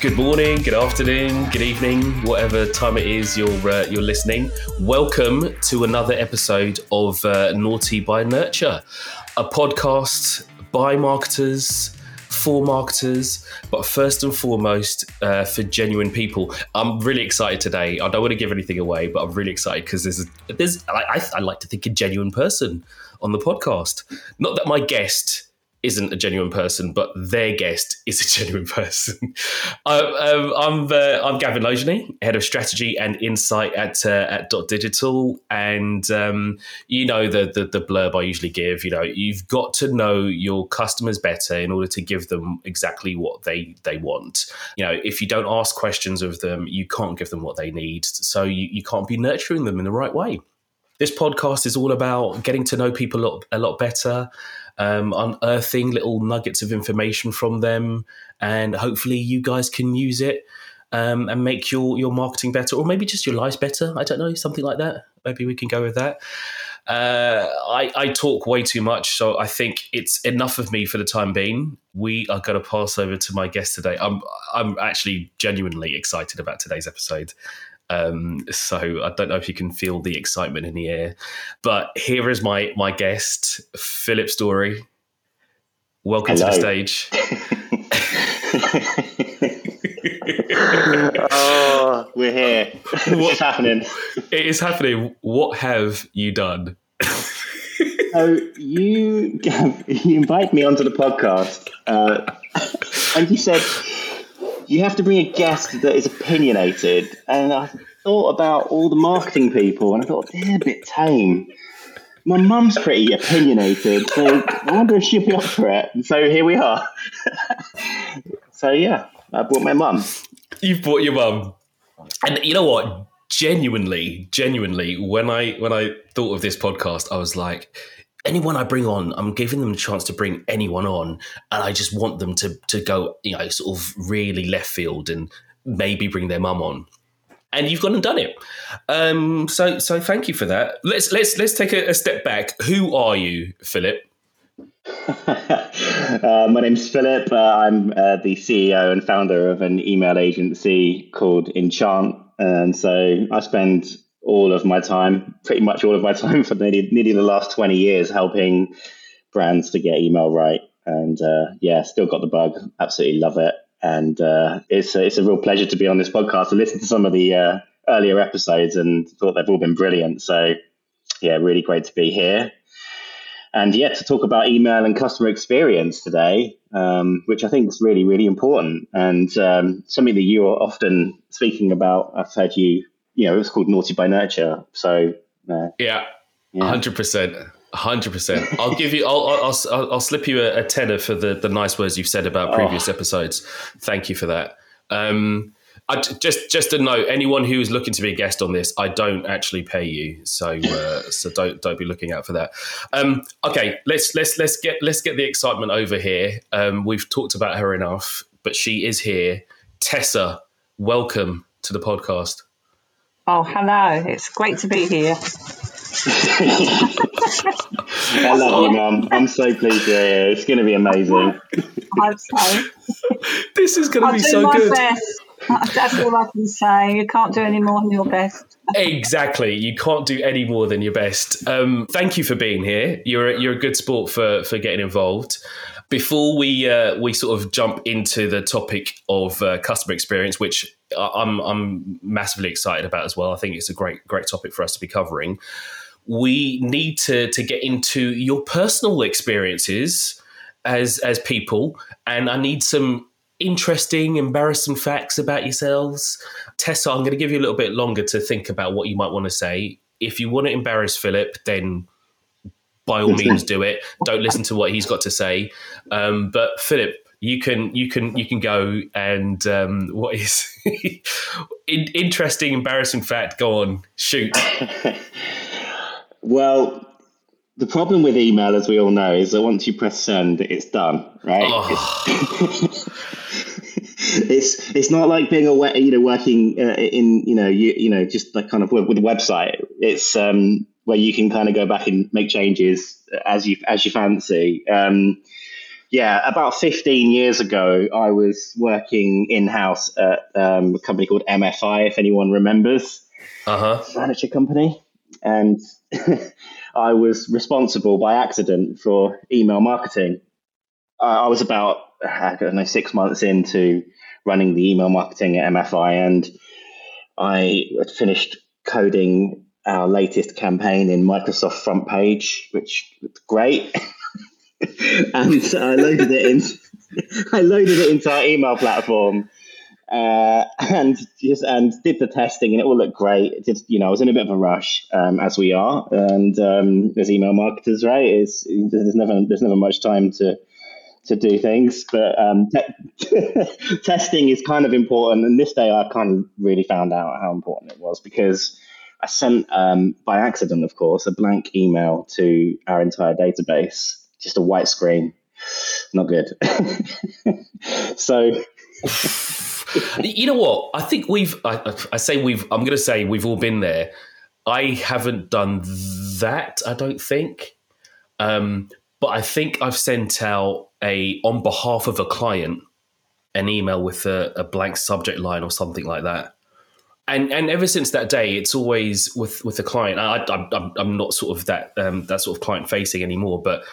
Good morning, good afternoon, good evening, whatever time it is you're uh, you're listening. Welcome to another episode of uh, Naughty by Nurture, a podcast by marketers for marketers, but first and foremost uh, for genuine people. I'm really excited today. I don't want to give anything away, but I'm really excited because there's there's I, I, I like to think a genuine person on the podcast. Not that my guest isn't a genuine person, but their guest is a genuine person. um, I'm uh, I'm Gavin Laugenie, head of strategy and insight at uh, at Dot Digital, and um, you know the, the the blurb I usually give. You know, you've got to know your customers better in order to give them exactly what they they want. You know, if you don't ask questions of them, you can't give them what they need. So you, you can't be nurturing them in the right way. This podcast is all about getting to know people a lot, a lot better, um, unearthing little nuggets of information from them, and hopefully you guys can use it um, and make your your marketing better, or maybe just your lives better. I don't know, something like that. Maybe we can go with that. Uh, I, I, talk way too much, so I think it's enough of me for the time being. We are going to pass over to my guest today. I'm I'm actually genuinely excited about today's episode. Um, so I don't know if you can feel the excitement in the air. But here is my my guest, Philip Storey. Welcome Hello. to the stage. oh, we're here. What's happening? It is happening. What have you done? so you you invite me onto the podcast, uh, and you said you have to bring a guest that is opinionated. And I thought about all the marketing people, and I thought they're a bit tame. My mum's pretty opinionated, so I wonder if she'll be up for it. And so here we are. so yeah, I brought my mum. You've brought your mum, and you know what? Genuinely, genuinely, when I when I thought of this podcast, I was like, anyone I bring on, I'm giving them a chance to bring anyone on, and I just want them to to go, you know, sort of really left field and maybe bring their mum on. And you've gone and done it. Um, so so thank you for that. Let's let's let's take a, a step back. Who are you, Philip? uh, my name's Philip. Uh, I'm uh, the CEO and founder of an email agency called Enchant, and so I spend all of my time, pretty much all of my time for nearly, nearly the last 20 years, helping brands to get email right. And uh, yeah, still got the bug. Absolutely love it. And uh, it's, a, it's a real pleasure to be on this podcast. I listened to some of the uh, earlier episodes and thought they've all been brilliant. So yeah, really great to be here. And yeah, to talk about email and customer experience today, um, which I think is really, really important and um, something that you are often speaking about. I've heard you you know, it was called Naughty by Nurture. So uh, yeah, hundred percent. Hundred percent. I'll give you. I'll, I'll. I'll. I'll, slip you a, a, tenner for the the nice words you've said about previous oh. episodes. Thank you for that. Um, I, just just to note, anyone who's looking to be a guest on this, I don't actually pay you, so uh, so don't don't be looking out for that. Um, okay, let's let's let's get let's get the excitement over here. Um, we've talked about her enough, but she is here. Tessa, welcome to the podcast. Oh, hello. It's great to be here. I love you, Mum. I'm so pleased you're here. It's going to be amazing. I hope so. This is going to be so good. Best. That's all I can say. You can't do any more than your best. exactly. You can't do any more than your best. Um, thank you for being here. You're a, you're a good sport for for getting involved. Before we uh, we sort of jump into the topic of uh, customer experience, which I'm I'm massively excited about as well. I think it's a great great topic for us to be covering. We need to to get into your personal experiences as as people, and I need some interesting, embarrassing facts about yourselves. Tessa, I'm going to give you a little bit longer to think about what you might want to say. If you want to embarrass Philip, then by all means do it. Don't listen to what he's got to say. Um, but Philip, you can you can you can go and um, what is in, interesting, embarrassing fact? Go on, shoot. well, the problem with email, as we all know, is that once you press send, it's done, right? Oh. It's, it's not like being a you know working uh, in you know you you know just like kind of with, with a website. It's um, where you can kind of go back and make changes as you as you fancy. Um, yeah, about 15 years ago, I was working in house at um, a company called MFI, if anyone remembers, Uh huh. furniture company. And I was responsible by accident for email marketing. I I was about, I don't know, six months into running the email marketing at MFI, and I had finished coding our latest campaign in Microsoft Front Page, which looked great. and so I loaded it in. I loaded it into our email platform, uh, and just and did the testing, and it all looked great. Just you know, I was in a bit of a rush, um, as we are, and um, as email marketers, right? It's there's never there's never much time to to do things, but um, te- testing is kind of important. And this day, I kind of really found out how important it was because I sent um, by accident, of course, a blank email to our entire database, just a white screen. Not good. so You know what? I think we've. I, I say we've. I'm going to say we've all been there. I haven't done that. I don't think. Um, but I think I've sent out a on behalf of a client an email with a, a blank subject line or something like that. And and ever since that day, it's always with with the client. I, I, I'm I'm not sort of that um, that sort of client facing anymore, but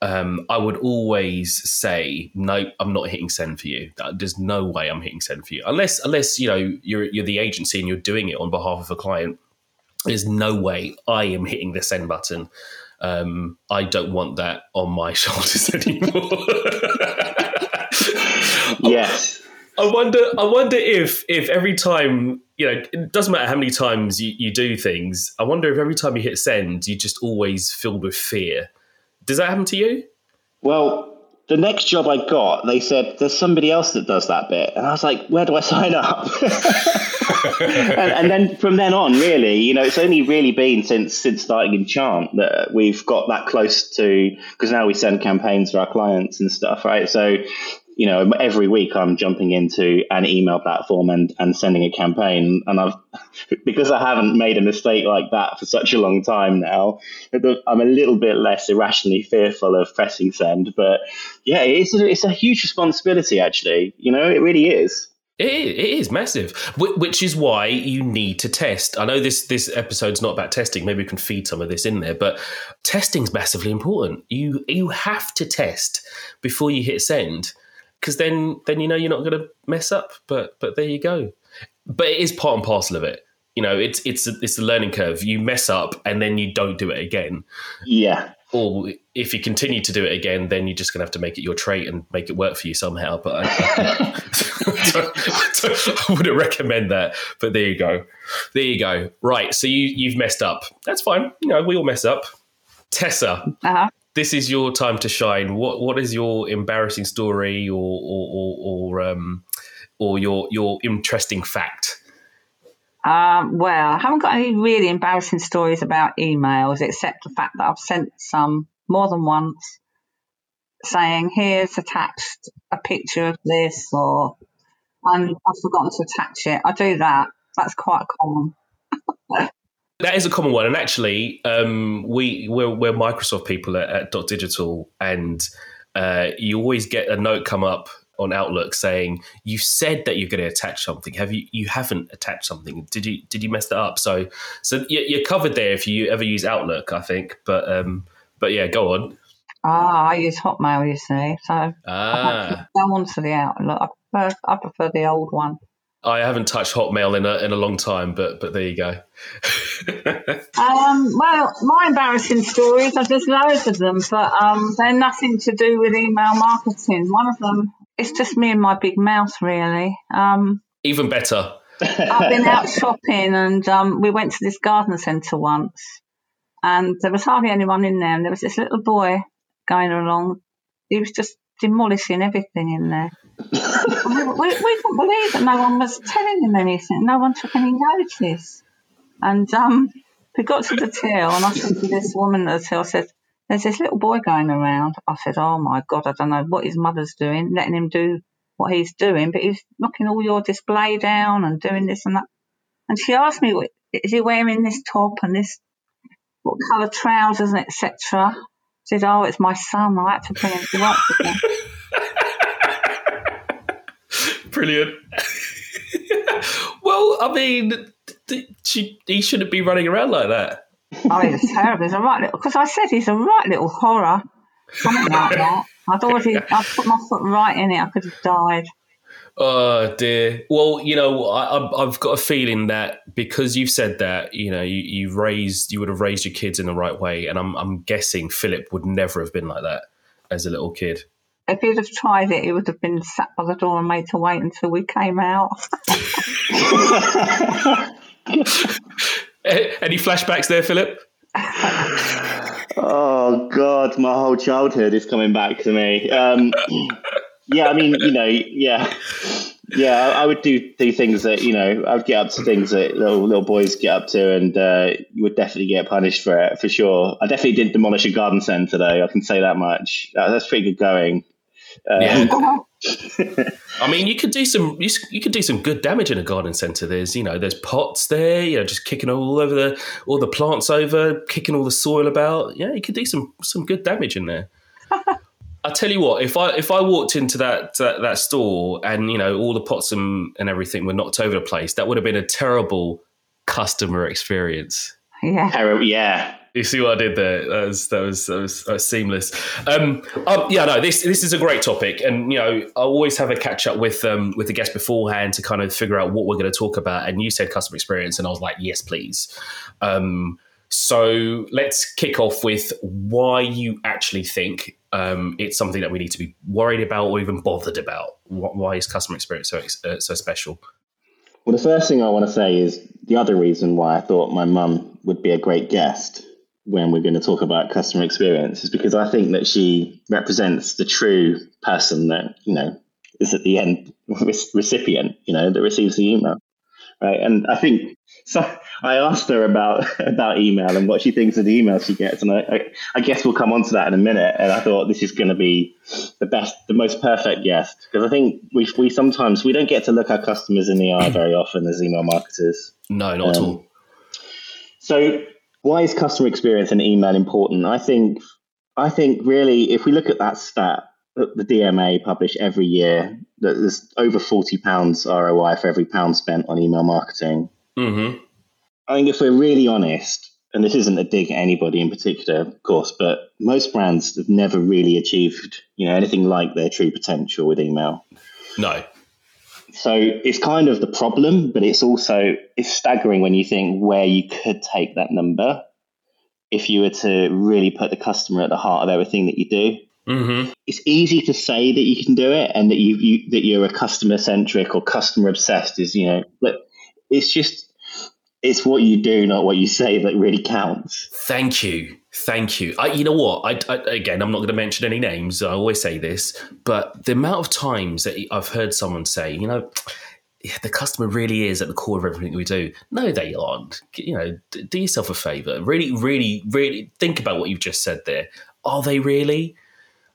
um, I would always say, no, I'm not hitting send for you. There's no way I'm hitting send for you, unless unless you know you're you're the agency and you're doing it on behalf of a client. There's no way I am hitting the send button. Um, I don't want that on my shoulders anymore. yes, I wonder. I wonder if if every time you know, it doesn't matter how many times you, you do things. I wonder if every time you hit send, you're just always filled with fear. Does that happen to you? Well, the next job I got, they said there's somebody else that does that bit, and I was like, where do I sign up? and, and then from then on, really, you know, it's only really been since since starting Enchant that we've got that close to because now we send campaigns to our clients and stuff, right? So. You know, every week I'm jumping into an email platform and, and sending a campaign, and I've because I haven't made a mistake like that for such a long time now. I'm a little bit less irrationally fearful of pressing send, but yeah, it's a, it's a huge responsibility. Actually, you know, it really is. It is, massive, which is why you need to test. I know this this episode's not about testing. Maybe we can feed some of this in there, but testing's massively important. You you have to test before you hit send, because then then you know you're not going to mess up. But but there you go. But it is part and parcel of it. You know, it's it's a, it's the learning curve. You mess up and then you don't do it again. Yeah, Or if you continue to do it again, then you're just going to have to make it your trait and make it work for you somehow. But I, I, I wouldn't recommend that. But there you go. There you go. Right. So you you've messed up. That's fine. You know, we all mess up. Tessa, Uh-huh. This is your time to shine. What what is your embarrassing story or or or, or um or your your interesting fact? Um, well, I haven't got any really embarrassing stories about emails, except the fact that I've sent some more than once saying, here's attached a picture of this, or and I've forgotten to attach it. I do that. That's quite common. That is a common one, and actually, um, we we're, we're Microsoft people at, at Dot Digital, and uh, you always get a note come up on Outlook saying you said that you're going to attach something. Have you? You haven't attached something. Did you? Did you mess that up? So, so you- you're covered there if you ever use Outlook, I think. But um, but yeah, go on. Ah, I use Hotmail, you see, so Ah, go on to the Outlook. I prefer, I prefer the old one. I haven't touched Hotmail in a in a long time, but but there you go. Um, well, my embarrassing stories, I've just loads of them, but um, they're nothing to do with email marketing. One of them, it's just me and my big mouth, really. Um, Even better. I've been out shopping and um, we went to this garden centre once and there was hardly anyone in there and there was this little boy going along. He was just demolishing everything in there. We, we, couldn't believe that no one was telling him anything. No one took any notice. And um, we got to the till and I said to this woman at the till, I said, there's this little boy going around. I said, oh my God, I don't know what his mother's doing, letting him do what he's doing, but he's knocking all your display down and doing this and that. And she asked me, is he wearing this top and this, what colour trousers and etc. said, "Oh, it's my son. I had to bring him to work today." Brilliant. well, I mean, she, he shouldn't be running around like that. Oh, he's terrible. He's a right little. Because I said he's a right little horror. Something like that. I'd already. I put my foot right in it. I could have died. Oh dear. Well, you know, I, I've- I've got a feeling that because you've said that, you know, you, you've raised, you would have raised your kids in the right way, and I'm, I'm guessing Philip would never have been like that as a little kid. If he'd have tried it, he would have been sat by the door and made to wait until we came out. Eh, Any flashbacks there, Philip? Oh God, my whole childhood is coming back to me. Um, yeah, I mean, you know, yeah, yeah, I, I would do do things that you know, I'd get up to things that little little boys get up to, and uh, you would definitely get punished for it for sure. I definitely didn't demolish a garden centre though. I can say that much. Uh, that's pretty good going. Um, Yeah. I mean, you could do some you, you could do some good damage in a garden centre. There's you know there's pots there, you know, just kicking all over the all the plants over, kicking all the soil about. Yeah, you could do some some good damage in there. I tell you what, if I if I walked into that that, that store and you know all the pots and, and everything were knocked over the place, that would have been a terrible customer experience. yeah. Terror- yeah, You see what I did there? That was that was that was, that was seamless. Um, um, yeah, no, this this is a great topic, and you know, I always have a catch up with um, with the guest beforehand to kind of figure out what we're going to talk about. And you said customer experience, and I was like, yes, please. Um, so let's kick off with why you actually think um, it's something that we need to be worried about or even bothered about. Why is customer experience so uh, so special? Well, the first thing I want to say is the other reason why I thought my mum would be a great guest when we're going to talk about customer experience is because I think that she represents the true person that, you know, is at the end recipient, you know, that receives the email. Right. And I think so I asked her about about email and what she thinks of the emails she gets. And I, I, I guess we'll come on to that in a minute. And I thought this is going to be the best, the most perfect guest because I think we, we sometimes we don't get to look our customers in the eye very often as email marketers. No, not at Um, all. So why is customer experience in email important? I think I think really if we look at that stat that the DMA publish every year that there's over forty pounds ROI for every pound spent on email marketing. hmm I think if we're really honest, and this isn't a dig at anybody in particular, of course, but most brands have never really achieved, you know, anything like their true potential with email. No, So it's kind of the problem, but it's also it's staggering when you think where you could take that number if you were to really put the customer at the heart of everything that you do. hmm It's easy to say that you can do it and that you, you that you're a customer centric or customer obsessed is you know, but it's just it's what you do, not what you say, that really counts. Thank you. Thank you. I, you know what? I, I, again, I'm not going to mention any names. I always say this, but the amount of times that I've heard someone say, you know, the customer really is at the core of everything we do. No, they aren't. You know, do yourself a favor. Really, really, really think about what you've just said there. Are they really?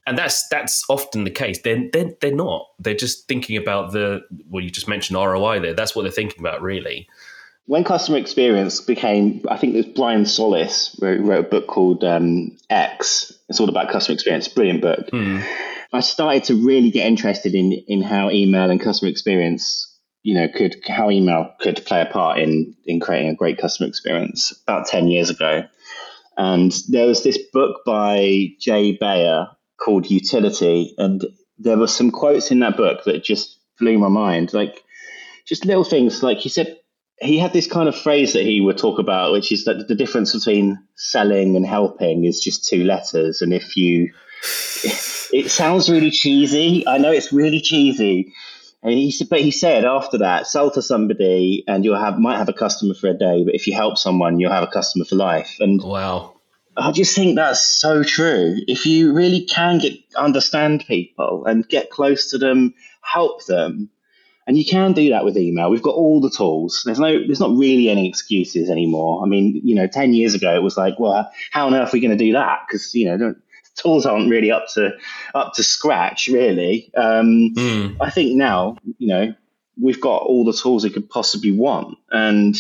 And that's that's often the case. They're, they're, they're not. They're just thinking about the, well, you just mentioned ROI there. That's what they're thinking about, really. When customer experience became, I think it was Brian Solis wrote, wrote a book called um, X. It's all about customer experience. Brilliant book. I started to really get interested in in how email and customer experience, you know, could how email could play a part in in creating a great customer experience about ten years ago. And there was this book by Jay Baer called Youtility, and there were some quotes in that book that just blew my mind. Like just little things, like he said, he had this kind of phrase that he would talk about, which is that the difference between selling and helping is just two letters, and if you it sounds really cheesy. I know it's really cheesy. And he said, but he said after that, sell to somebody and you'll have might have a customer for a day, but if you help someone, you'll have a customer for life. And Wow. I just think that's so true. If you really can get understand people and get close to them, help them, and you can do that with email. We've got all the tools. There's no, there's not really any excuses anymore. I mean, you know, ten years ago it was like, well, how on earth are we going to do that? Because you know, don't, tools aren't really up to up to scratch, really. Um, Mm. I think now, you know, we've got all the tools we could possibly want, and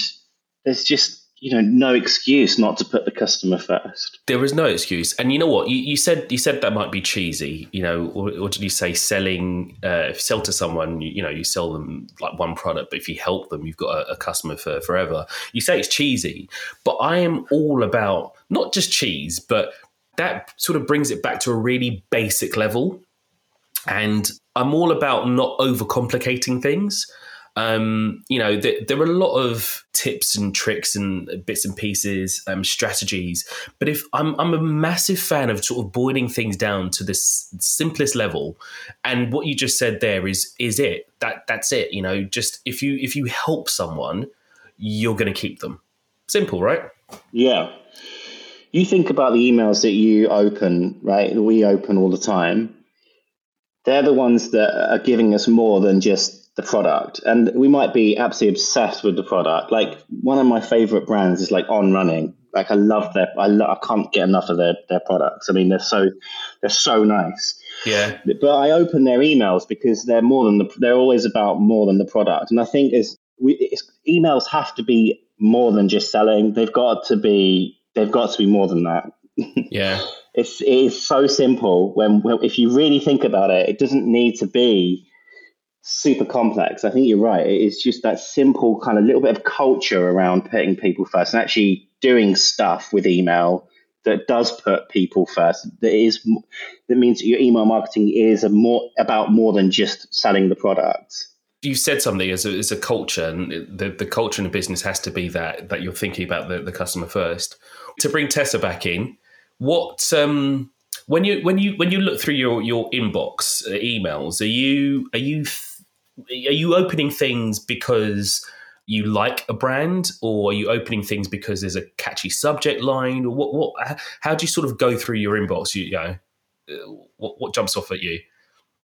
there's just you know no excuse not to put the customer first. There is no excuse, and you know what you, you said. You said that might be cheesy, you know, or, or did you say selling? Uh, if you sell to someone, you, you, know, you sell them like one product, but if you help them, you've got a, a customer for forever. You say it's cheesy, but I am all about not just cheese, but that sort of brings it back to a really basic level. And I'm all about not overcomplicating things. Um, you know, th- there are a lot of tips and tricks and bits and pieces, um, strategies. But if I'm, I'm a massive fan of sort of boiling things down to this simplest level, and what you just said there is is it that that's it. You know, just if you if you help someone, you're going to keep them. Simple, right? Yeah. You think about the emails that you open, right? We open all the time. They're the ones that are giving us more than just the product. And we might be absolutely obsessed with the product. Like one of my favorite brands is like on running. Like i love their i, lo- I can't get enough of their, their products. I mean they're so they're so nice. Yeah. But i open their emails because they're more than the they're always about more than the product. And i think is we emails have to be more than just selling. They've got to be they've got to be more than that. Yeah. It's it is so simple when, when if you really think about it it doesn't need to be super complex. I think you're right. It's just that simple kind of little bit of culture around putting people first and actually doing stuff with email that does put people first. That is that means your email marketing is more about more than just selling the product. You said something as a, as a culture, and the, the culture in a business has to be that that you're thinking about the, the customer first. To bring Tessa back in, what um, when you when you when you look through your your inbox uh, emails, are you are you are you opening things because you like a brand or are you opening things because there's a catchy subject line? Or what what how do you sort of go through your inbox? You, you know uh, what, what jumps off at you?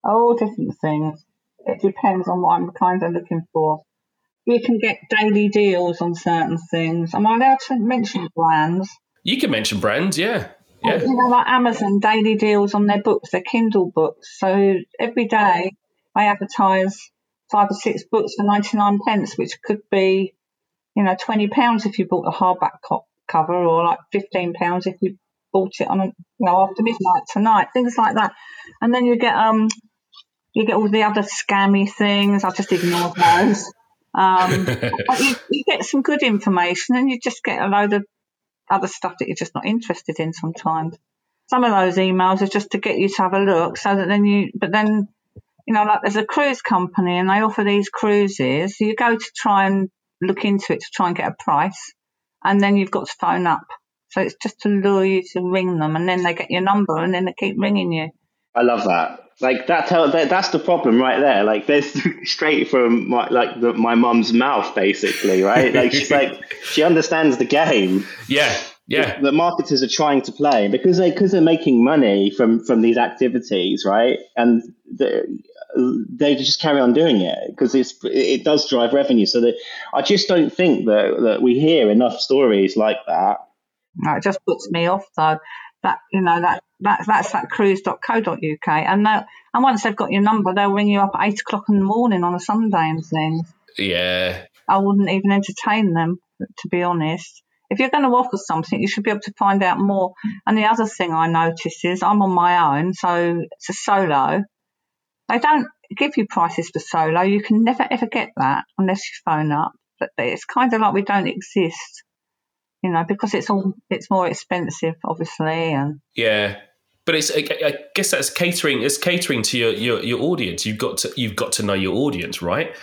All different things. It depends on what i'm kind of looking for. You can get daily deals on certain things. Am i allowed to mention brands? You can mention brands yeah. Yeah. You know, like Amazon daily deals on their books, their Kindle books. So every day I advertise five or six books for 99 pence, which could be, you know, 20 pounds if you bought the hardback co- cover or like 15 pounds if you bought it on, a, you know, after midnight tonight, things like that. And then you get, um, you get all the other scammy things. I just ignore those. Um, but you, you get some good information and you just get a load of other stuff that you're just not interested in sometimes. Some of those emails are just to get you to have a look so that then you, but then you know, like there's a cruise company and they offer these cruises. You go to try and look into it to try and get a price, and then you've got to phone up. So it's just to lure you to ring them, and then they get your number, and then they keep ringing you. I love that. Like that, tell, that that's the problem right there. Like there's straight from my like the, my mum's mouth, basically, right? Like she's like she understands the game. Yeah, yeah. The, marketers are trying to play because they because they're making money from from these activities, right? And the, they just carry on doing it because it's it does drive revenue. So that I just don't think that that we hear enough stories like that. No, it just puts me off though. That you know that that that's that cruise.co.uk, and that and once they've got your number, they'll ring you up at eight o'clock in the morning on a Sunday and things. Yeah, I wouldn't even entertain them to be honest. If you're going to offer something, you should be able to find out more. And the other thing I notice is I'm on my own, so it's a solo. They don't give you prices for solo. You can never ever get that unless you phone up. But it's kind of like we don't exist, you know, because it's all it's more expensive, obviously, and yeah. But it's I guess that's catering. It's catering to your, your, your audience. You've got to you've got to know your audience, right?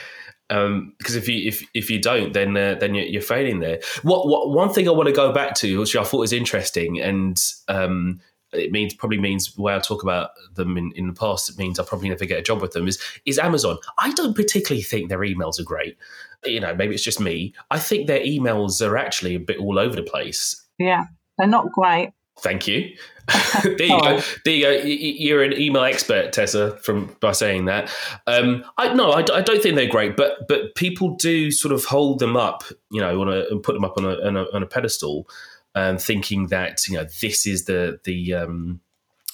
Um, because if you if if you don't, then uh, then you're, you're, failing there. What what one thing I want to go back to, which I thought was interesting, and um, it means probably means the way I talk about them in, in the past, it means I'll probably never get a job with them is is Amazon. I don't particularly think their emails are great. You know, maybe it's just me. I think their emails are actually a bit all over the place. Yeah, they're not great. Thank you. there you go. There you go. You're an email expert, Tessa, from by saying that. Um, I no, I, I, don't think they're great, but but people do sort of hold them up, you know, on a, and put them up on a, on a, on a pedestal um, thinking that you know this is the the um,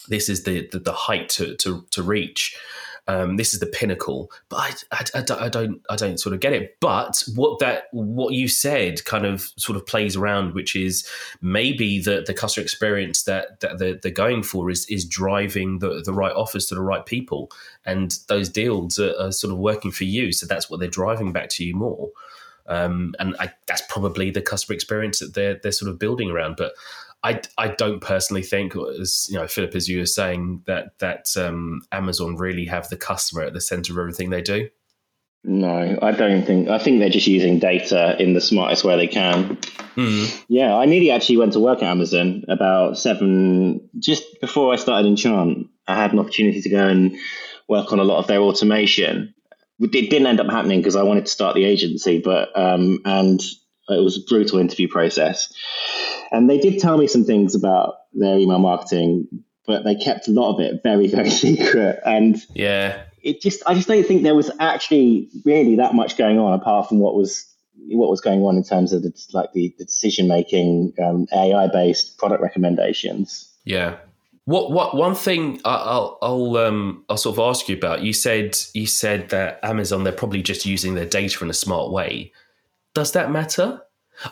this is the the, the height to, to, to reach. um, this is the pinnacle. But I, I, I, don't, I don't I don't sort of get it. But what that what you said kind of sort of plays around, which is maybe the the customer experience that that they're, they're going for is is driving the the right offers to the right people, and those deals are, are sort of working for you. So that's what they're driving back to you more. Um, and I, that's probably the customer experience that they're they're sort of building around. But I, I don't personally think, as you know, Philip, as you were saying, that that um, Amazon really have the customer at the center of everything they do. No, I don't think. I think they're just using data in the smartest way they can. Mm. Yeah, I nearly actually went to work at Amazon about seven just before I started in Enchant. I had an opportunity to go and work on a lot of their automation. It didn't end up happening because I wanted to start the agency, but um, and it was a brutal interview process. And they did tell me some things about their email marketing, but they kept a lot of it very, very secret. And yeah, it just I just don't think there was actually really that much going on apart from what was what was going on in terms of the, like the, the decision making um, AI based product recommendations. Yeah. What what one thing I'll I'll um I'll sort of ask you about? You said you said that Amazon they're probably just using their data in a smart way. Does that matter?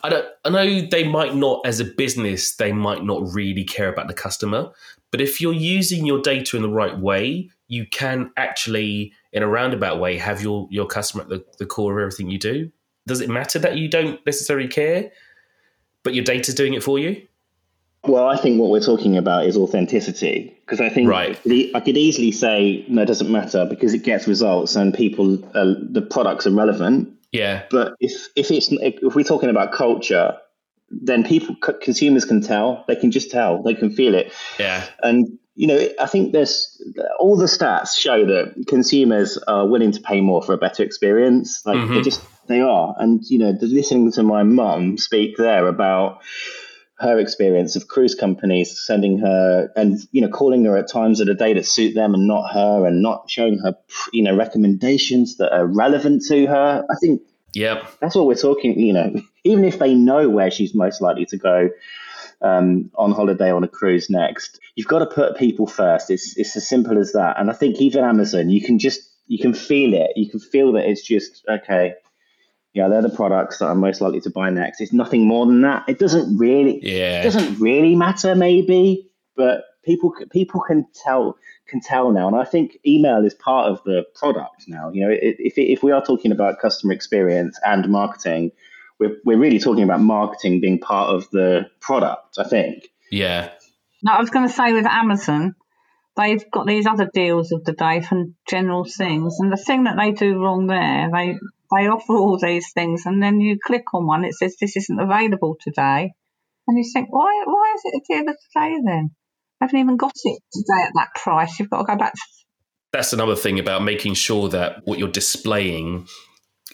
I don't. I know they might not, as a business, they might not really care about the customer. But if you're using your data in the right way, you can actually, in a roundabout way, have your your customer at the, the core of everything you do. Does it matter that you don't necessarily care, but your data's doing it for you? Well, I think what we're talking about is authenticity because I think right. I could easily say no, it doesn't matter because it gets results and people, uh, the products are relevant yeah. But if if it's if we're talking about culture, then people consumers can tell. They can just tell. They can feel it. Yeah. And you know, I think there's all the stats show that consumers are willing to pay more for a better experience. Like mm-hmm. they just they are. And you know, listening to my mum speak there about her experience of cruise companies sending her and you know calling her at times of the day that suit them and not her and not showing her you know recommendations that are relevant to her. I think yeah that's what we're talking you know even if they know where she's most likely to go um, on holiday on a cruise next you've got to put people first. It's it's as simple as that. And i think even amazon you can just you can feel it. You can feel that it's just okay yeah, they're the products that I'm most likely to buy next. It's nothing more than that. It doesn't really, yeah, it doesn't really matter, maybe, but people people can tell can tell now, and I think email is part of the product now. You know, if if we are talking about customer experience and marketing, we're we're really talking about marketing being part of the product. I think. Yeah. Now, I was going to say with Amazon, they've got these other deals of the day from general things, and the thing that they do wrong there, they they offer all these things, and then you click on one, it says this isn't available today, and you think, why why is it available today then? I haven't even got it today at that price. You've got to go back. To- That's another thing about making sure that what you're displaying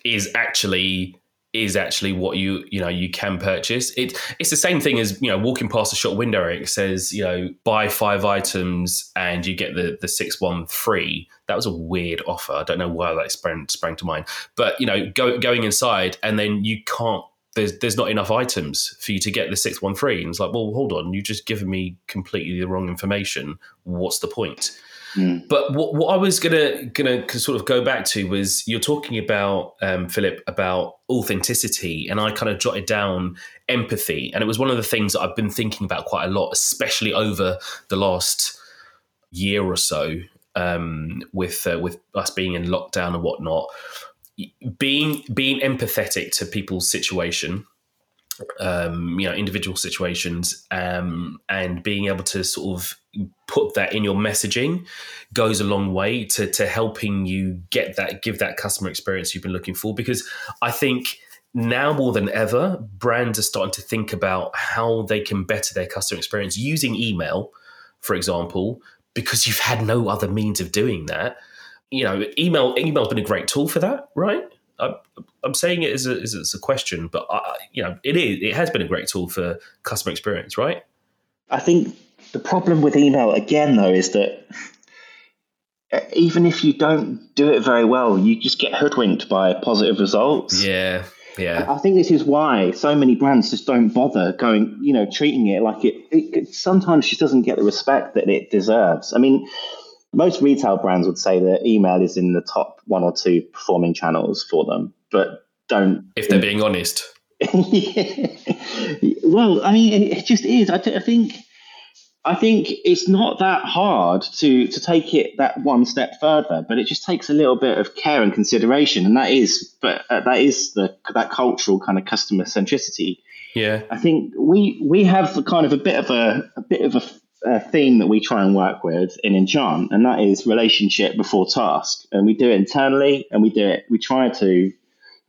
is actually is actually what you you know you can purchase. It it's the same thing as you know walking past a shop window. It says you know buy five items and you get the the six one free. That was a weird offer. I don't know why that sprang sprang to mind. But you know go, going inside and then you can't. There's there's not enough items for you to get the six one free. And it's like well hold on, you just given me completely the wrong information. What's the point? Mm. But what, what I was gonna gonna sort of go back to was you're talking about um, Philip about authenticity, and I kind of jotted down empathy, and it was one of the things that I've been thinking about quite a lot, especially over the last year or so, um, with uh, with us being in lockdown and whatnot. Being being empathetic to people's situation um, you know individual situations um, and being able to sort of put that in your messaging goes a long way to to helping you get that give that customer experience you've been looking for. Because I think now more than ever brands are starting to think about how they can better their customer experience using email for example because you've had no other means of doing that. You know email email's been a great tool for that right? I'm, I'm saying it as a, as a question, but I, you know, it is. It has been a great tool for customer experience, right? I think the problem with email again, though, is that uh, even if you don't do it very well, you just get hoodwinked by positive results. Yeah, yeah. I think this is why so many brands just don't bother going, you know, treating it like it. it sometimes just doesn't get the respect that it deserves. I mean, most retail brands would say that email is in the top one or two performing channels for them, but don't. If they're being honest. well, I mean, it just is. I, th- I think. I think it's not that hard to to take it that one step further, but it just takes a little bit of care and consideration, and that is, but uh, that is the that cultural kind of customer centricity. Yeah, I think we we have kind of a bit of a a bit of a a theme that we try and work with in Enchant, and that is relationship before task. And we do it internally, and we do it. We try to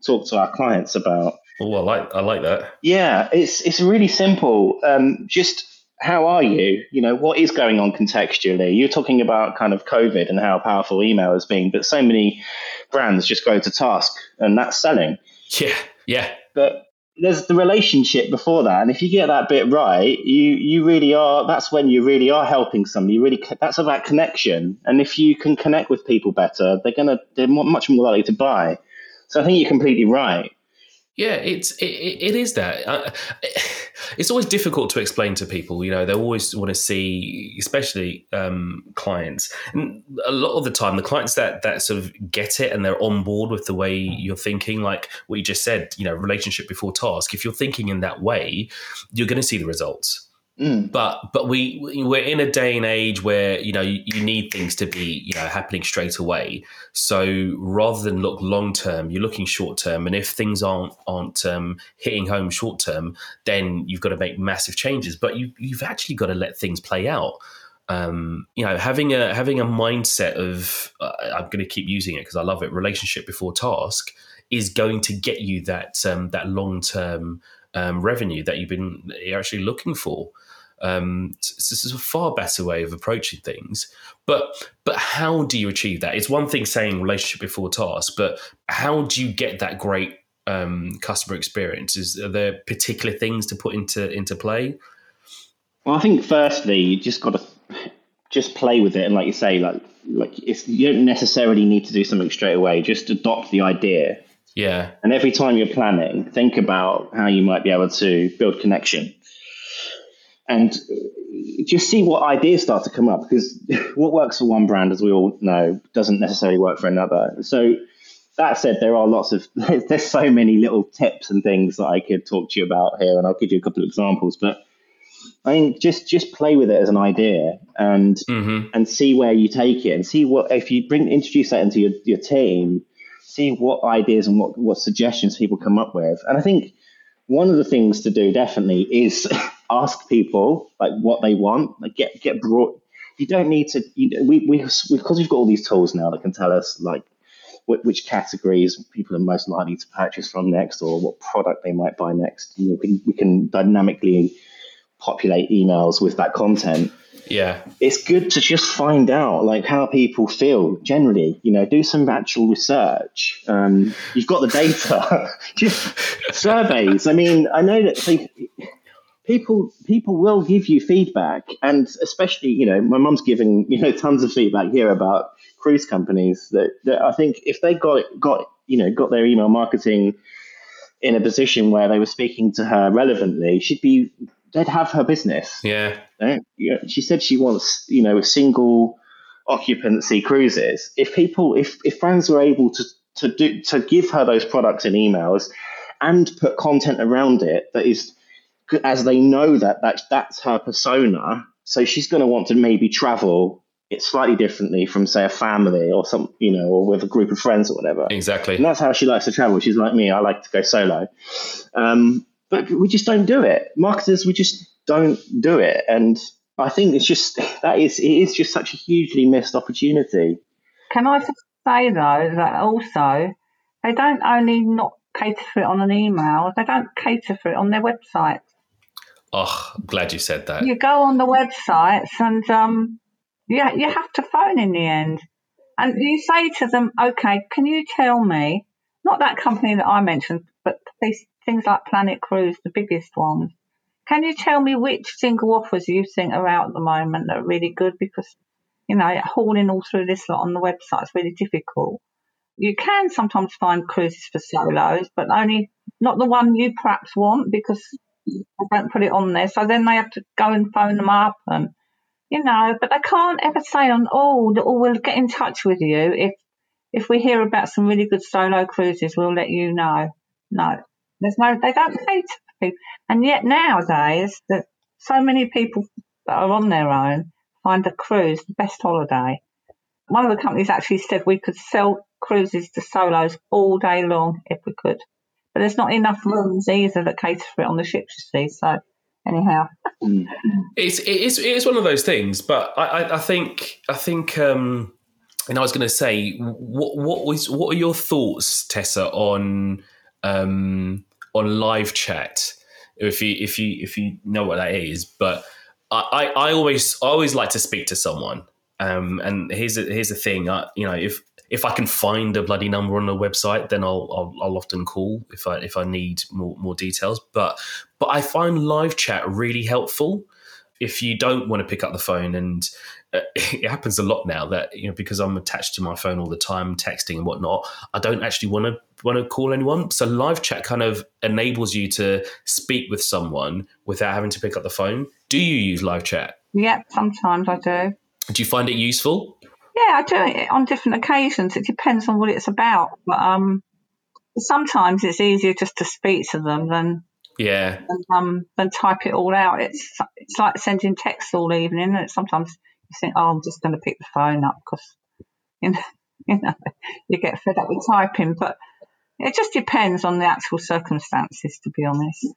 talk to our clients about. Oh, I like I like that. Yeah, it's it's really simple. Um, just how are you? You know, what is going on contextually? You're talking about kind of COVID and how powerful email has been, but so many brands just go to task, and that's selling. Yeah, yeah. But there's the relationship before that, and if you get that bit right, you you really are. That's when you really are helping somebody. You really that's about connection, and if you can connect with people better, they're gonna they're much more likely to buy. So I think you're completely right. Yeah, it's it, it is that. Uh, it's always difficult to explain to people. You know, they always want to see, especially um, clients, and a lot of the time, the clients that that sort of get it and they're on board with the way you're thinking, like what you just said. You know, relationship before task. If you're thinking in that way, you're going to see the results. Mm. But but we we're in a day and age where you know you, you, need things to be you know happening straight away. So rather than look long term, you're looking short term. And if things aren't aren't um, hitting home short term, then you've got to make massive changes. But you you've actually got to let things play out. Um, you know, having a having a mindset of uh, I'm going to keep using it because I love it. Relationship before task is going to get you that um, that long term um, revenue that you've been you're actually looking for. Um, so this is a far better way of approaching things. But but how do you achieve that? It's one thing saying relationship before task, but how do you get that great um, customer experience? Is are there particular things to put into into play? Well, I think firstly you just got to just play with it, and like you say, like like you don't necessarily need to do something straight away. Just adopt the idea. Yeah. And every time you're planning, think about how you might be able to build connection and just see what ideas start to come up because what works for one brand, as we all know, doesn't necessarily work for another. So that said, there are lots of there's so many little tips and things that I could talk to you about here, and I'll give you a couple of examples. But I mean, just just play with it as an idea and mm-hmm. and see where you take it, and see what if you bring introduce that into your, your team, see what ideas and what what suggestions people come up with. And I think one of the things to do definitely is ask people like what they want. Like get get brought. You don't need to. You, we we because we've got all these tools now that can tell us like which categories people are most likely to purchase from next, or what product they might buy next. You know, we, we can dynamically populate emails with that content. Yeah, it's good to just find out like how people feel generally. You know, do some actual research. Um, you've got the data. just surveys. I mean, I know that they, people people will give you feedback, and especially you know, my mum's giving you know tons of feedback here about cruise companies that, that I think if they got got you know got their email marketing in a position where they were speaking to her relevantly, she'd be they'd have her business. Yeah. She said she wants you know a single occupancy cruises. If people if if brands were able to to do to give her those products in emails and put content around it that is as they know that that's, that's her persona. So she's going to want to maybe travel it slightly differently from say a family or some you know or with a group of friends or whatever exactly and that's how she likes to travel she's like me i like to go solo um, but we just don't do it marketers we just don't do it and i think it's just that is it is just such a hugely missed opportunity can i just say though that also they don't only not cater for it on an email they don't cater for it on their website Oh, I'm glad you said that. You go on the websites and um, you, you have to phone in the end. And you say to them, okay, can you tell me, not that company that I mentioned, but these things like Planet Cruise, the biggest ones, can you tell me which single offers you think are out at the moment that are really good? Because, you know, hauling all through this lot on the website is really difficult. You can sometimes find cruises for solos, but only not the one you perhaps want because I don't put it on there. So then they have to go and phone them up and you know, but they can't ever say on oh, or oh, we'll get in touch with you if if we hear about some really good solo cruises, we'll let you know. No, there's no, they don't pay to people, and yet nowadays that so many people that are on their own find a cruise the best holiday. One of the companies actually said we could sell cruises to solos all day long if we could, but there's not enough rooms either that cater for it on the ships. You see, so anyhow. It's it is it is one of those things, but I I, I think I think um, and I was going to say what what was what are your thoughts, Tessa, on um, on live chat? If you if you if you know what that is, but I I, I always I always like to speak to someone. Um, and here's a, here's the thing, I, you know, if if I can find a bloody number on the website, then I'll, I'll, I'll often call if I if I need more more details. But but I find live chat really helpful if you don't want to pick up the phone and it happens a lot now that you know because I'm attached to my phone all the time, texting and whatnot. I don't actually want to want to call anyone. So live chat kind of enables you to speak with someone without having to pick up the phone. Do you use live chat? Yeah, sometimes I do. Do you find it useful? Yeah, I do it on different occasions. It depends on what it's about. But um, sometimes it's easier just to speak to them than Yeah, than, um, than type it all out. It's it's like sending texts all evening. And sometimes you think, oh, I'm just going to pick the phone up because you know, you know you get fed up with typing. But it just depends on the actual circumstances, to be honest.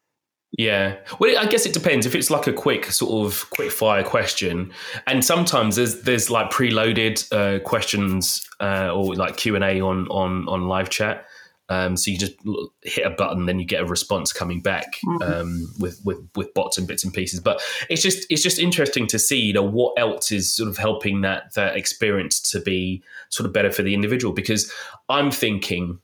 Yeah. Well, I guess it depends. If it's like a quick sort of quick fire question, and sometimes there's there's like preloaded uh, questions uh, or like Q and A on on on live chat. Um, so you just hit a button, then you get a response coming back um, with, with with bots and bits and pieces. But it's just it's just interesting to see, you know, what else is sort of helping that that experience to be sort of better for the individual. Because I'm thinking,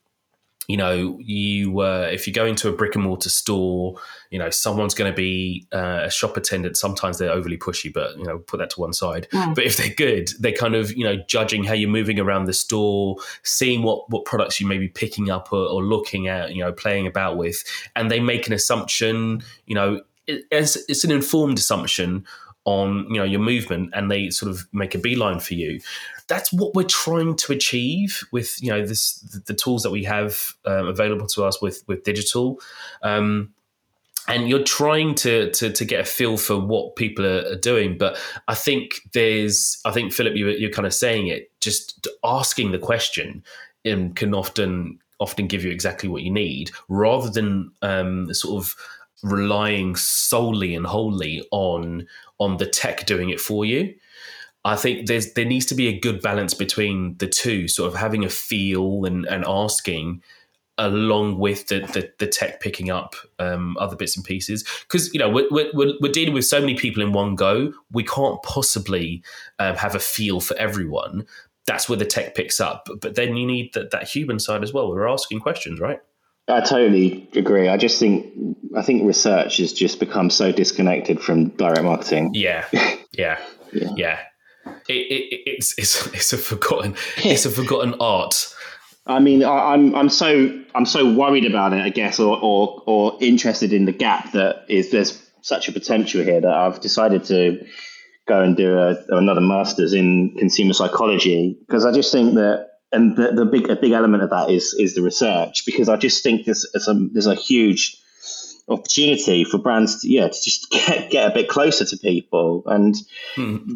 you know, you uh, if you go into a brick and mortar store, you know, someone's going to be uh, a shop attendant. Sometimes they're overly pushy, but you know, put that to one side. Mm. But if they're good, they're kind of you know judging how you're moving around the store, seeing what what products you may be picking up or, or looking at, you know, playing about with, and they make an assumption. You know, it, it's, it's an informed assumption on you know your movement, and they sort of make a beeline for you that's what we're trying to achieve with you know this the, the tools that we have um, available to us with with digital. Um, and you're trying to, to to get a feel for what people are, are doing but i think there's i think philip you, you're kind of saying it just asking the question um, can often often give you exactly what you need rather than um, sort of relying solely and wholly on on the tech doing it for you I think there's there needs to be a good balance between the two, sort of having a feel and, and asking, along with the, the, the tech picking up um, other bits and pieces. Because you know we're, we're, we're dealing with so many people in one go, we can't possibly um, have a feel for everyone. That's where the tech picks up, but, then you need that, that human side as well. We're asking questions, right? I totally agree. I just think I think research has just become so disconnected from direct marketing. Yeah, yeah, Yeah. yeah. It, it, it's it's it's a forgotten it's a forgotten art. I mean, I, I'm I'm so I'm so worried about it, I guess, or, or or interested in the gap that is there's such a potential here that I've decided to go and do a, another master's in consumer psychology because I just think that and the, the big a big element of that is is the research because I just think there's there's a, there's a huge opportunity for brands to yeah to just get, get a bit closer to people. And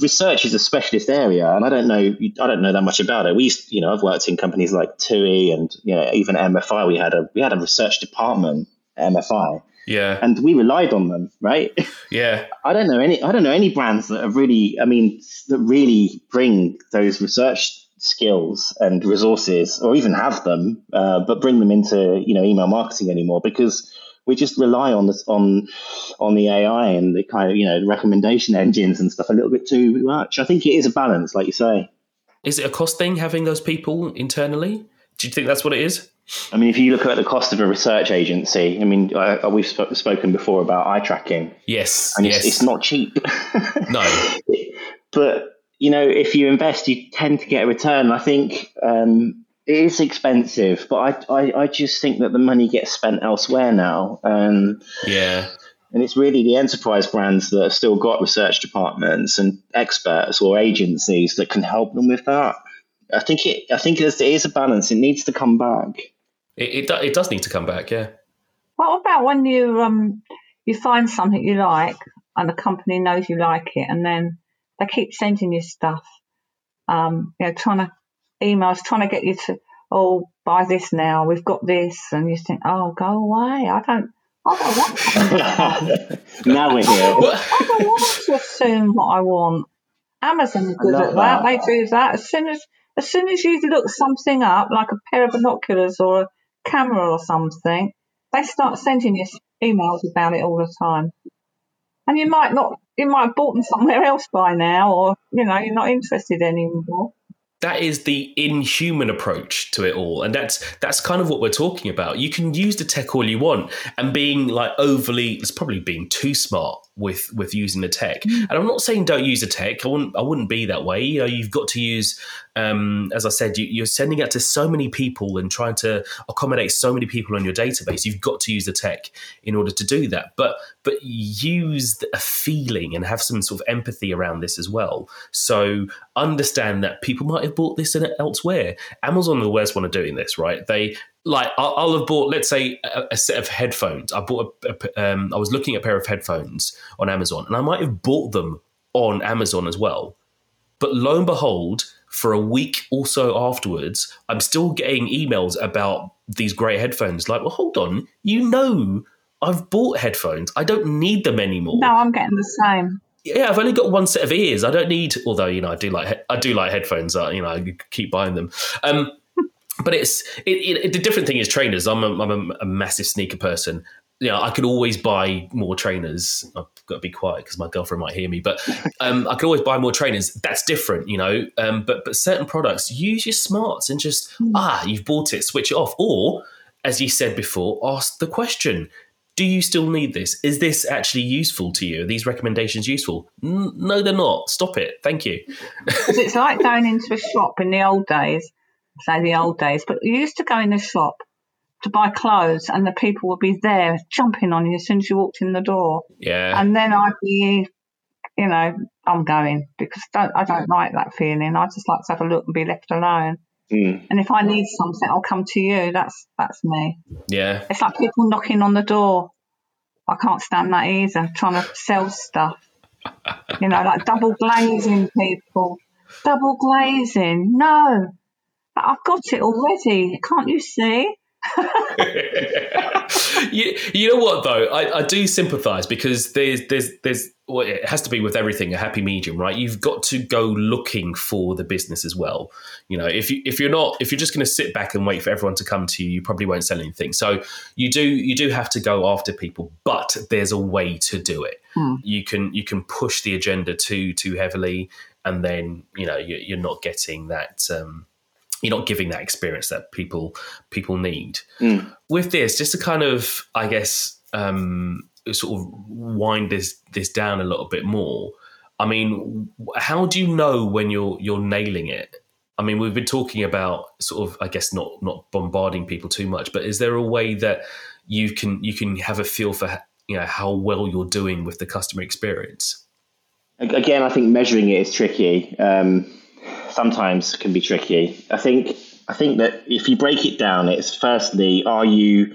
research is a specialist area and I don't know I don't know that much about it. We used, you know I've worked in companies like TUI and you know even MFI we had a we had a research department at MFI Yeah, and we relied on them right? Yeah, I don't know any I don't know any brands that have really I mean that really bring those research skills and resources or even have them uh, but bring them into you know email marketing anymore. Because we just rely on this on on the AI and the kind of you know recommendation engines and stuff a little bit too much. I think it is a balance, like you say. Is it a cost thing having those people internally? Do you think that's what it is? I mean, if you look at the cost of a research agency, I mean, I, we've sp- spoken before about eye tracking, Yes, and yes. it's, it's not cheap. No, but you know, if you invest, you tend to get a return. I think um, it is expensive, but I, I, I just think that the money gets spent elsewhere now. Um, yeah, And it's really the enterprise brands that have still got research departments and experts or agencies that can help them with that. I think it. I think it is a balance. It needs to come back. It, it, it does need to come back. Yeah. What about when you um you find something you like and the company knows you like it, and then they keep sending you stuff, um, you know, trying to emails, trying to get you to oh buy this now. We've got this, and you think, oh, go away. I don't. I don't want now we're here. I don't want to assume what I want. Amazon Amazon's good at that. that. They do that as soon as as soon as you look something up, like a pair of binoculars or a camera or something, they start sending you emails about it all the time. And you might not, you might have bought them somewhere else by now, or you know, you're not interested anymore. That is the inhuman approach to it all. And that's that's kind of what we're talking about. You can use the tech all you want and being like overly it's probably being too smart with with using the tech. And i'm not saying don't use the tech. I wouldn't i wouldn't be that way. You know you've got to use um, as i said you, you're sending out to so many people and trying to accommodate so many people on your database. You've got to use the tech in order to do that. But but use a feeling and have some sort of empathy around this as well. So understand that people might have bought this in elsewhere. Amazon are the worst one of doing this right? They like I'll, I'll have bought let's say a, a set of headphones i bought a, a, um, i was looking at a pair of headphones on amazon and i might have bought them on amazon as well but lo and behold for a week or so afterwards i'm still getting emails about these great headphones like well hold on you know i've bought headphones i don't need them anymore No, I'm getting the same. yeah, I've only got one set of ears. I don't need. Although you know, I do like I do like headphones. Uh, you know, I keep buying them. Um, but it's it, it, the different thing is trainers. I'm a, I'm a, a massive sneaker person. You know, I could always buy more trainers. I've got to be quiet because my girlfriend might hear me. But um, I could always buy more trainers. That's different, you know. Um, but but certain products, use your smarts and just ah, you've bought it, switch it off, or as you said before, ask the question do you still need this? Is this actually useful to you? Are these recommendations useful? N- no, they're not. Stop it. Thank you. Because it's like going into a shop in the old days, say the old days, but you used to go in the shop to buy clothes and the people would be there jumping on you as soon as you walked in the door. Yeah. And then I'd be, you know, I'm going because don't, I don't like that feeling. I just like to have a look and be left alone. Mm. And if I need something, I'll come to you. That's that's me. yeah. It's like people knocking on the door. I can't stand that either. Trying to sell stuff. You know, like double glazing people. Double glazing. No. But I've got it already. Can't you see? you, you know what though I, I do sympathize because there's there's there's well, it has to be with everything a happy medium right you've got to go looking for the business as well you know if you if you're not if you're just going to sit back and wait for everyone to come to you you probably won't sell anything so you do you do have to go after people but there's a way to do it Hmm. you can you can push the agenda too too heavily and then you know you, you're not getting that um you're not giving that experience that people people need Mm. with this, just to kind of, I guess, um, sort of wind this this down a little bit more. I mean, how do you know when you're you're nailing it? I mean, we've been talking about sort of, I guess, not not bombarding people too much, but is there a way that you can you can have a feel for you know how well you're doing with the customer experience? Again, I think measuring it is tricky. Um, sometimes can be tricky. I think I think that if you break it down, it's firstly, are you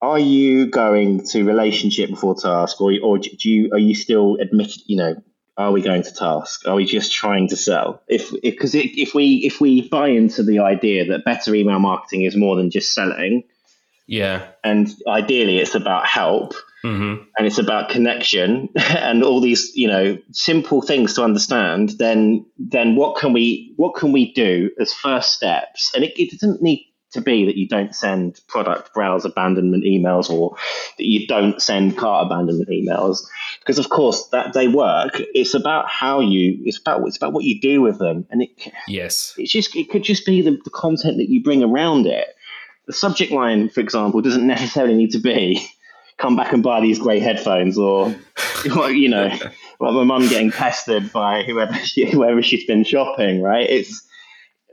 are you going to relationship before task, or or do you are you still admitted? You know, are we going to task? Are we just trying to sell? If because if, if we if we buy into the idea that better email marketing is more than just selling, Yeah. and ideally it's about help hmm and it's about connection and all these you know simple things to understand. Then then what can we what can we do as first steps? And it, it doesn't need to be that you don't send product browse abandonment emails or that you don't send cart abandonment emails. Because of course that they work. It's about how you it's about it's about what you do with them. And it Yes. it's just it could just be the, the content that you bring around it. The subject line, for example, doesn't necessarily need to be "come back and buy these great headphones" or you know, like my mum getting pestered by whoever she, whoever she's been shopping. Right? It's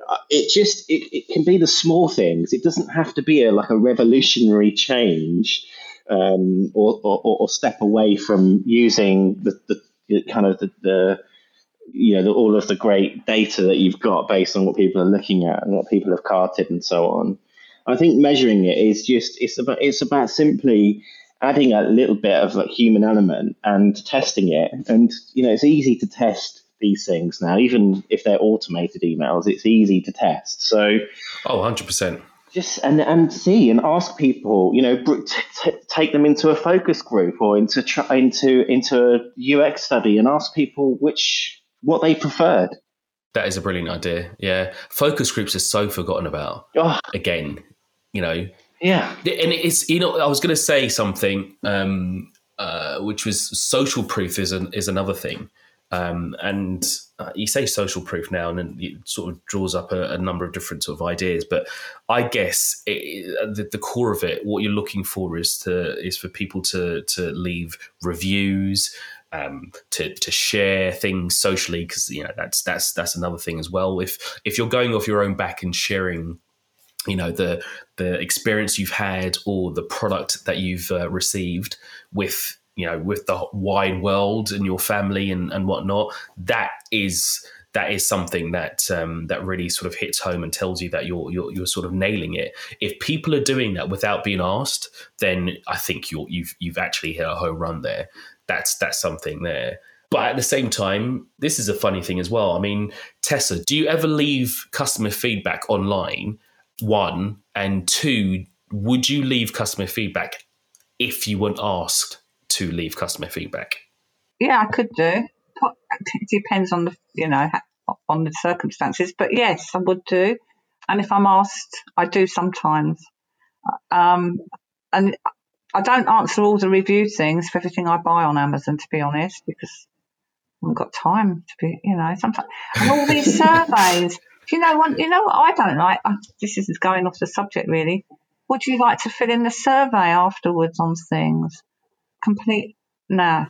uh, it just it, it can be the small things. It doesn't have to be a like a revolutionary change. um, or, or, or step away from using the, the kind of the, the you know the, all of the great data that you've got based on what people are looking at and what people have carted and so on. I think measuring it is just it's about it's about simply adding a little bit of a human element and testing it. And you know, it's easy to test these things now, even if they're automated emails. It's easy to test. So, oh, 100 percent. Just and and see and ask people, you know, t- t- take them into a focus group or into tr- into into a UX study and ask people which what they preferred. That is a brilliant idea. Yeah, focus groups are so forgotten about. Oh. Again, you know, yeah. And it's, you know, I was going to say something, um, uh, which was social proof is, an, is another thing. Um, and uh, you say social proof now, and then it sort of draws up a, a, number of different sort of ideas. But I guess it, the, the, core of it, what you're looking for is to is for people to to leave reviews, um, to to share things socially, because you know that's that's that's another thing as well. If if you're going off your own back and sharing you know the the experience you've had or the product that you've uh, received with you know with the wide world and your family and, and whatnot that is that is something that um, that really sort of hits home and tells you that you're, you're you're sort of nailing it. If people are doing that without being asked, then I think you you've you've actually hit a home run there. That's that's something there. But at the same time, this is a funny thing as well. I mean, Tessa, do you ever leave customer feedback online one, and two, would you leave customer feedback if you weren't asked to leave customer feedback? Yeah, I could do. It depends on the you know on the circumstances, but yes, I would do. And if I'm asked, I do sometimes. Um, and I don't answer all the review things for everything I buy on Amazon, to be honest, because I haven't got time to be, you know, sometimes. And all these surveys, you know what? You know what I don't like. This is going off the subject really. Would you like to fill in the survey afterwards on things? Complete no.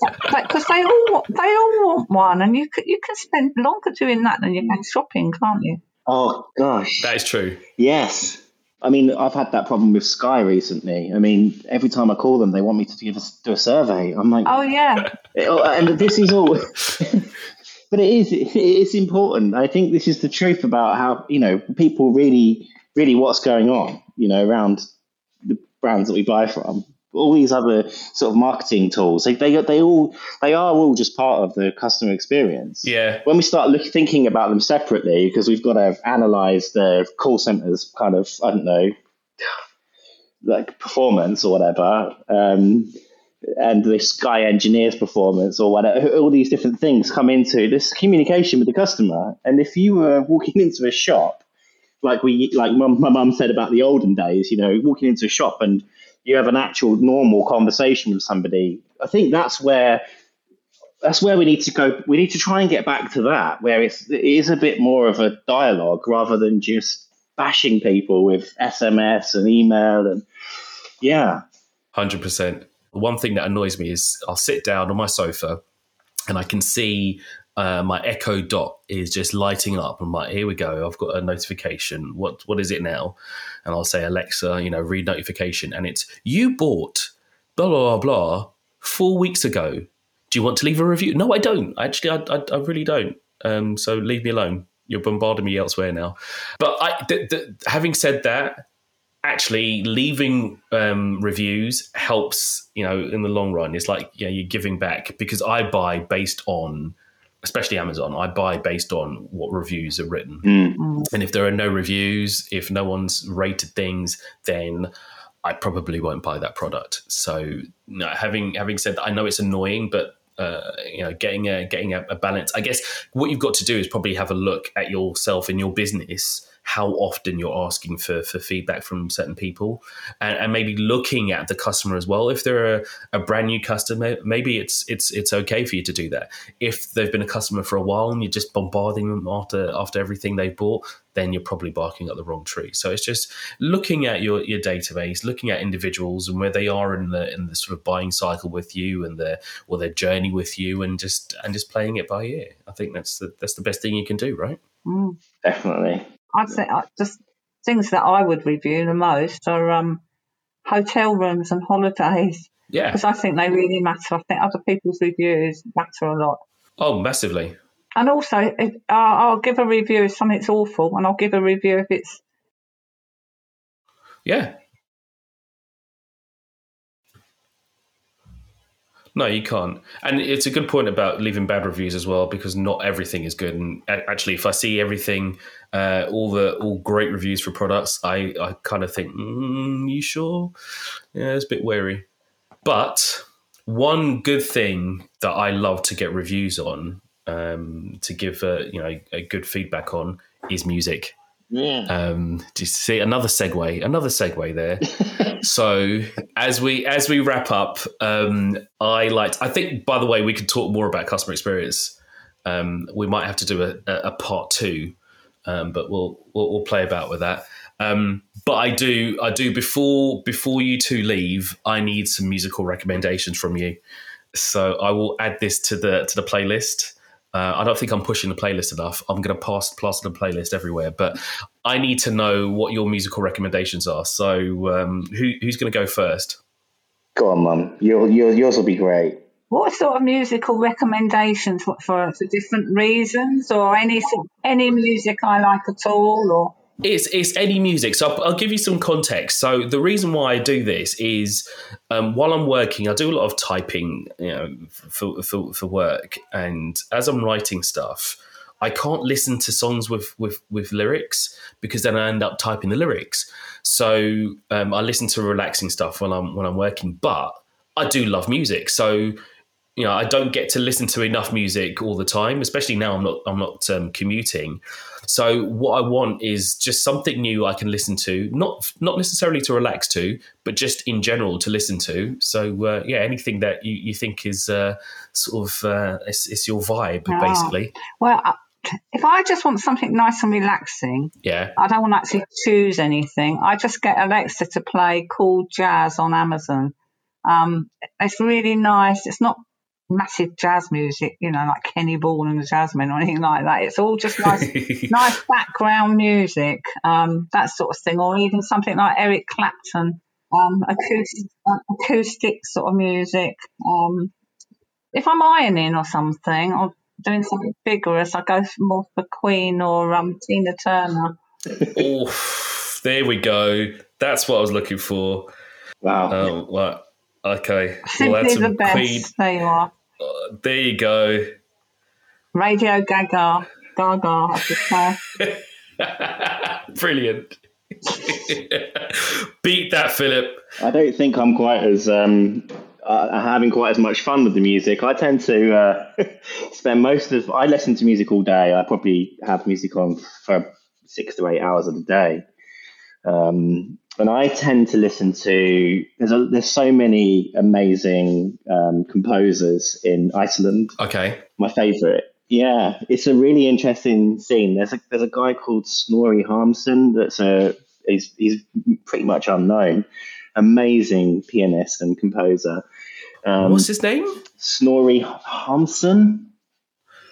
Because they all they all want one, and you can, you can spend longer doing that than you can shopping, can't you? Oh gosh, that is true. Yes, I mean I've had that problem with Sky recently. I mean every time I call them, they want me to give us do a survey. I'm like, oh yeah, oh, and this is all. but it is it is important. I think this is the truth about how you know people really really what's going on. You know around the brands that we buy from. All these other sort of marketing tools, they, they they all they are all just part of the customer experience. Yeah. When we start look, thinking about them separately, because we've got to analyze the call centers, kind of I don't know, like performance or whatever. Um, and the Sky Engineers performance or whatever, all these different things come into this communication with the customer. And if you were walking into a shop, like we, like my mum said about the olden days, you know, walking into a shop and you have an actual normal conversation with somebody, I think that's where that's where we need to go. We need to try and get back to that, where it's it is a bit more of a dialogue rather than just bashing people with SMS and email and yeah. Hundred percent one thing that annoys me is I'll sit down on my sofa and I can see uh, my Echo Dot is just lighting up. I'm like, here we go. I've got a notification. What what is it now? And I'll say, Alexa, you know, read notification, and it's you bought blah blah blah blah four weeks ago. Do you want to leave a review? No, I don't. Actually, I, I, I really don't. Um, so leave me alone. You're bombarding me elsewhere now. But I, th- th- having said that, actually leaving um, reviews helps you know in the long run it's like yeah you're giving back because i buy based on especially amazon i buy based on what reviews are written mm. and if there are no reviews if no one's rated things then i probably won't buy that product so you know, having having said that i know it's annoying but uh, you know, getting a getting a, a balance. I guess what you've got to do is probably have a look at yourself in your business how often you're asking for, for feedback from certain people and, and maybe looking at the customer as well. If they're a, a, brand new customer, maybe it's it's it's okay for you to do that. If they've been a customer for a while and you're just bombarding them after after everything they've bought, then you're probably barking at the wrong tree. So it's just looking at your, your database, looking at individuals and where they are in the in the sort of buying cycle with you and their or their journey with you and just and just playing it by ear. I think that's the that's the best thing you can do, right? Mm. Definitely. I'd say just things that I would review the most are um, hotel rooms and holidays Yeah. because I think they really matter. I think other people's reviews matter a lot. Oh, massively. And also, if, uh, I'll give a review if something's awful, and I'll give a review if it's Yeah. No, you can't. And it's a good point about leaving bad reviews as well, because not everything is good. And actually, if I see everything, uh, all the all great reviews for products, I, I kind of think, mm, you sure? Yeah, it's a bit wary. But one good thing that I love to get reviews on, um, to give uh, you know a good feedback on, is music. Yeah. Um, do you see another segue? Another segue there. so as we as we wrap up, um, I like. I think, by the way, we could talk more about customer experience. Um, we might have to do a, a, part two, um, but we'll, we'll we'll play about with that. Um, but I do I do before before you two leave, I need some musical recommendations from you. So I will add this to the to the playlist. Uh, I don't think I'm pushing the playlist enough. I'm going to pass plaster the playlist everywhere, but I need to know what your musical recommendations are. So um, who, who's going to go first? Go on, Mum. Your, your, yours will be great. what sort of musical recommendations for, for for different reasons, or any any music I like at all, or It's it's any music. So I'll, I'll give you some context. So the reason why I do this is um, while I'm working, I do a lot of typing, you know, for, for for work, and as I'm writing stuff, I can't listen to songs with with with lyrics because then I end up typing the lyrics. So um, I listen to relaxing stuff when I'm when I'm working, but I do love music. So you know, I don't get to listen to enough music all the time, especially now I'm not I'm not um, commuting. So what I want is just something new I can listen to, not not necessarily to relax to, but just in general to listen to. So uh, yeah, anything that you, you think is uh, sort of uh, it's, it's your vibe, Ah. basically. well, if I just want something nice and relaxing, Yeah. I don't want to actually choose anything. I just get Alexa to play cool jazz on Amazon. Um, it's really nice. It's not massive jazz music, you know, like Kenny Ball and the Jazzmen or anything like that. It's all just nice, nice background music, um, that sort of thing, or even something like Eric Clapton, um, acoustic, acoustic sort of music. Um, if I'm ironing or something, or doing something vigorous, I go for more for Queen or um, Tina Turner. oh, there we go. That's what I was looking for. Wow. Oh, well, okay. We'll Simply add the best. Queen. There you are. Uh, there you go. Radio Gaga. Gaga, I. Brilliant. Beat that, Philip. I don't think I'm quite as um, uh, having quite as much fun with the music. I tend to uh, spend most of. I listen to music all day. I probably have music on for six to eight hours of the day, um, and I tend to listen to. There's a, there's so many amazing um, composers in Iceland. Okay. My favorite. Yeah, it's a really interesting scene. There's a there's a guy called Snorri Harmson that's a he's he's pretty much unknown. Amazing pianist and composer. Um, What's his name? Snorri Harmson.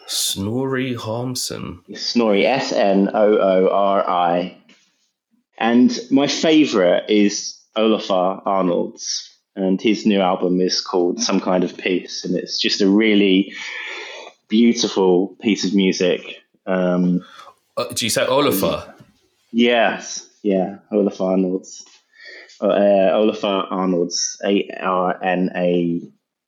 Snorri Harmson. Snorri S N O O R I. And my favorite is Olafur Arnalds, and his new album is called Some Kind of Peace, and it's just a really beautiful piece of music. Um, Uh, do you say Olafur? yes, yeah, Olafur Arnalds. Uh, Olafur Arnalds A R N A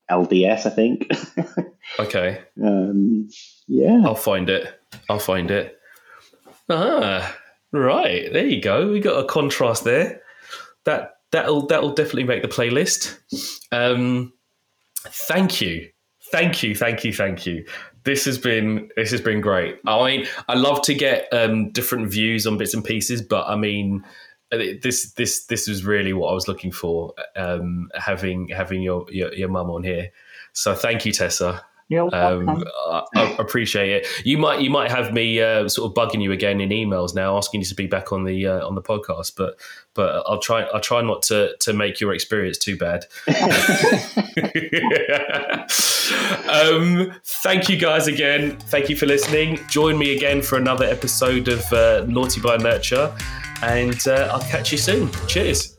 L D S, I think. Okay. um, yeah. I'll find it. I'll find it. Ah, right. There you go. We got a contrast there. That that'll that'll definitely make the playlist. Um, thank you, thank you, thank you, thank you. This has been this has been great. I mean, I love to get um, different views on bits and pieces, but I mean, this this this was really what I was looking for. Um, having having your your, your mum on here. So thank you, Tessa. You're welcome. Um, I, I appreciate it. You might you might have me uh, sort of bugging you again in emails now, asking you to be back on the uh, on the podcast. But but I'll try I'll try not to to make your experience too bad. um, thank you guys again. Thank you for listening. Join me again for another episode of uh, Naughty by Nurture, and uh, I'll catch you soon. Cheers.